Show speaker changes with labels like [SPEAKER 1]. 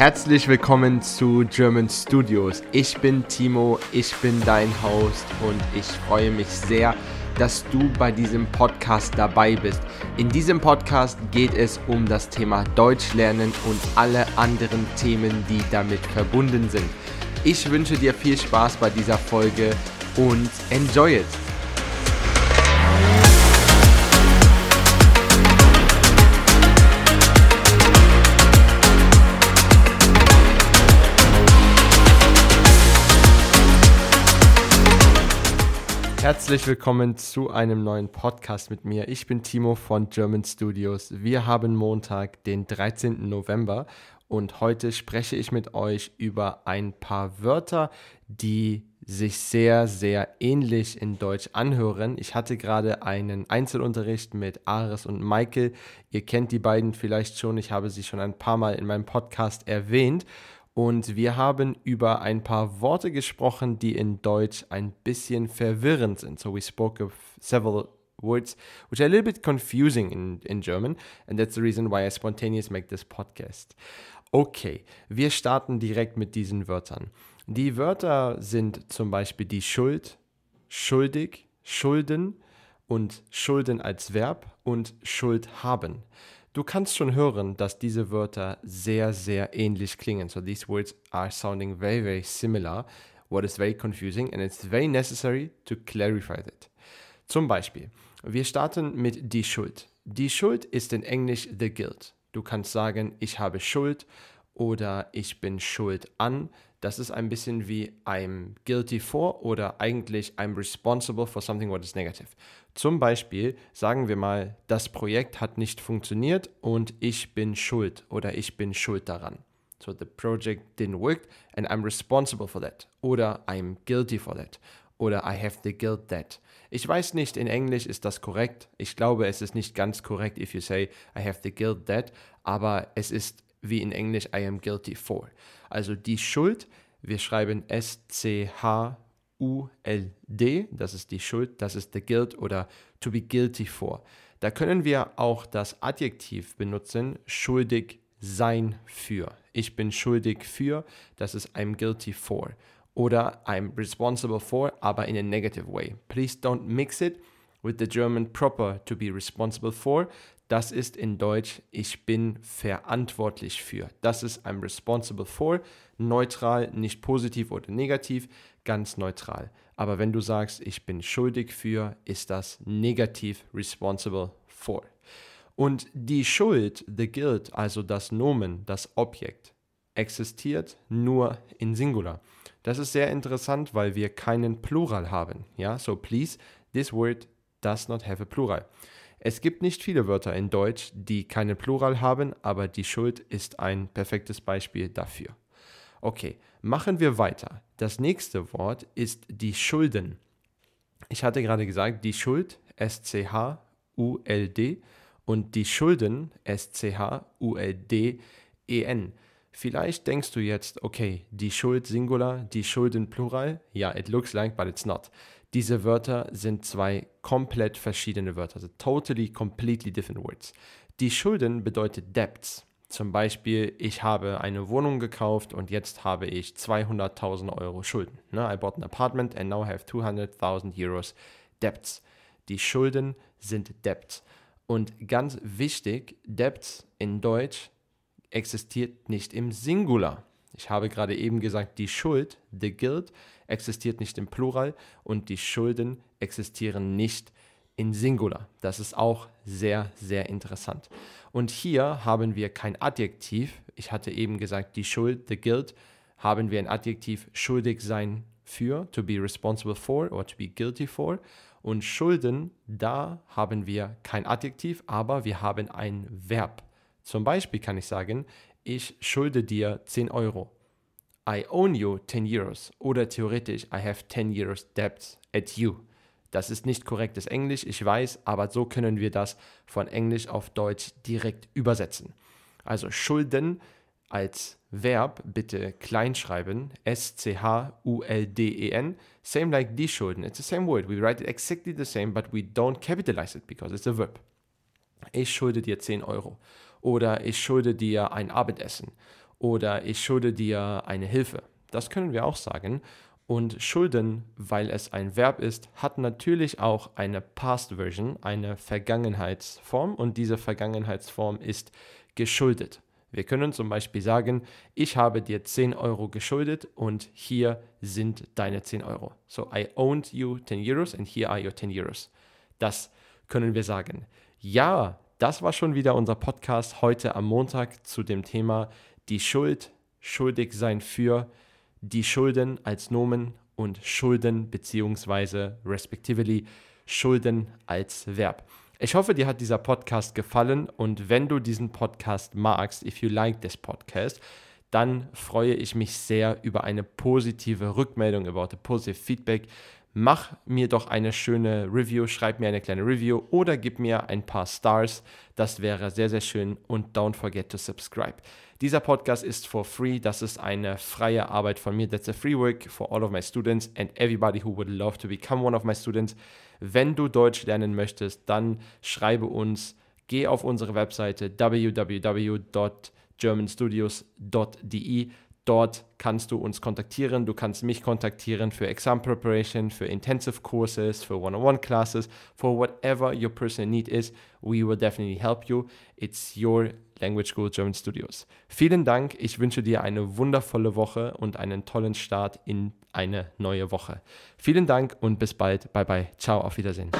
[SPEAKER 1] Herzlich willkommen zu German Studios. Ich bin Timo, ich bin dein Host und ich freue mich sehr, dass du bei diesem Podcast dabei bist. In diesem Podcast geht es um das Thema Deutsch lernen und alle anderen Themen, die damit verbunden sind. Ich wünsche dir viel Spaß bei dieser Folge und enjoy it. Herzlich willkommen zu einem neuen Podcast mit mir. Ich bin Timo von German Studios. Wir haben Montag, den 13. November und heute spreche ich mit euch über ein paar Wörter, die sich sehr, sehr ähnlich in Deutsch anhören. Ich hatte gerade einen Einzelunterricht mit Ares und Michael. Ihr kennt die beiden vielleicht schon. Ich habe sie schon ein paar Mal in meinem Podcast erwähnt. Und wir haben über ein paar Worte gesprochen, die in Deutsch ein bisschen verwirrend sind. So we spoke of several words which are a little bit confusing in, in German. And that's the reason why I spontaneously make this podcast. Okay, wir starten direkt mit diesen Wörtern. Die Wörter sind zum Beispiel die Schuld, schuldig, Schulden und Schulden als Verb und Schuld haben. Du kannst schon hören, dass diese Wörter sehr, sehr ähnlich klingen. So these words are sounding very, very similar, what is very confusing and it's very necessary to clarify that. Zum Beispiel, wir starten mit die Schuld. Die Schuld ist in Englisch the guilt. Du kannst sagen, ich habe Schuld oder ich bin schuld an. Das ist ein bisschen wie I'm guilty for oder eigentlich I'm responsible for something what is negative. Zum Beispiel sagen wir mal, das Projekt hat nicht funktioniert und ich bin schuld oder ich bin schuld daran. So the project didn't work and I'm responsible for that. Oder I'm guilty for that. Oder I have the guilt that. Ich weiß nicht, in Englisch ist das korrekt. Ich glaube, es ist nicht ganz korrekt, if you say I have the guilt that. Aber es ist wie in Englisch I am guilty for. Also die Schuld, wir schreiben S-C-H U-L-D, das ist die Schuld, das ist the guilt oder to be guilty for. Da können wir auch das Adjektiv benutzen, schuldig sein für. Ich bin schuldig für, das ist I'm guilty for. Oder I'm responsible for, aber in a negative way. Please don't mix it with the German proper to be responsible for. Das ist in Deutsch, ich bin verantwortlich für. Das ist I'm responsible for. Neutral, nicht positiv oder negativ, ganz neutral. Aber wenn du sagst, ich bin schuldig für, ist das negativ responsible for. Und die Schuld, the guilt, also das Nomen, das Objekt, existiert nur in Singular. Das ist sehr interessant, weil wir keinen Plural haben. Ja, so please, this word does not have a plural. Es gibt nicht viele Wörter in Deutsch, die keinen Plural haben, aber die Schuld ist ein perfektes Beispiel dafür. Okay, machen wir weiter. Das nächste Wort ist die Schulden. Ich hatte gerade gesagt, die Schuld, S-C-H-U-L-D und die Schulden, S-C-H-U-L-D-E-N. Vielleicht denkst du jetzt, okay, die Schuld Singular, die Schulden Plural. Ja, it looks like, but it's not. Diese Wörter sind zwei komplett verschiedene Wörter, also totally, completely different words. Die Schulden bedeutet Debts. Zum Beispiel, ich habe eine Wohnung gekauft und jetzt habe ich 200.000 Euro Schulden. Ne? I bought an apartment and now have 200.000 Euros Debts. Die Schulden sind Debts. Und ganz wichtig, Debts in Deutsch existiert nicht im Singular. Ich habe gerade eben gesagt, die Schuld, the guilt, existiert nicht im Plural und die Schulden existieren nicht in Singular. Das ist auch sehr, sehr interessant. Und hier haben wir kein Adjektiv. Ich hatte eben gesagt, die Schuld, the guilt, haben wir ein Adjektiv schuldig sein für, to be responsible for or to be guilty for. Und Schulden, da haben wir kein Adjektiv, aber wir haben ein Verb. Zum Beispiel kann ich sagen, ich schulde dir 10 Euro. I own you 10 Euros. Oder theoretisch, I have 10 Euros debts at you. Das ist nicht korrektes Englisch, ich weiß, aber so können wir das von Englisch auf Deutsch direkt übersetzen. Also Schulden als Verb bitte kleinschreiben, S-C-H-U-L-D-E-N, same like die Schulden. It's the same word. We write it exactly the same, but we don't capitalize it because it's a verb. Ich schulde dir 10 Euro. Oder ich schulde dir ein Abendessen oder ich schulde dir eine Hilfe. Das können wir auch sagen. Und schulden, weil es ein Verb ist, hat natürlich auch eine Past Version, eine Vergangenheitsform und diese Vergangenheitsform ist geschuldet. Wir können zum Beispiel sagen, ich habe dir 10 Euro geschuldet und hier sind deine 10 Euro. So, I owned you 10 Euros and here are your 10 Euros. Das können wir sagen. Ja, das war schon wieder unser Podcast heute am Montag zu dem Thema die Schuld, schuldig sein für die Schulden als Nomen und Schulden beziehungsweise respektively Schulden als Verb. Ich hoffe, dir hat dieser Podcast gefallen und wenn du diesen Podcast magst, if you like this podcast, dann freue ich mich sehr über eine positive Rückmeldung, über positive Feedback mach mir doch eine schöne Review, schreib mir eine kleine Review oder gib mir ein paar Stars. Das wäre sehr, sehr schön und don't forget to subscribe. Dieser Podcast ist for free. Das ist eine freie Arbeit von mir. That's a free work for all of my students and everybody who would love to become one of my students. Wenn du Deutsch lernen möchtest, dann schreibe uns. Geh auf unsere Webseite www.germanstudios.de Dort kannst du uns kontaktieren. Du kannst mich kontaktieren für Exam Preparation, für Intensive Courses, für One-on-One Classes, for whatever your personal need is. We will definitely help you. It's your Language School German Studios. Vielen Dank. Ich wünsche dir eine wundervolle Woche und einen tollen Start in eine neue Woche. Vielen Dank und bis bald. Bye bye. Ciao. Auf Wiedersehen.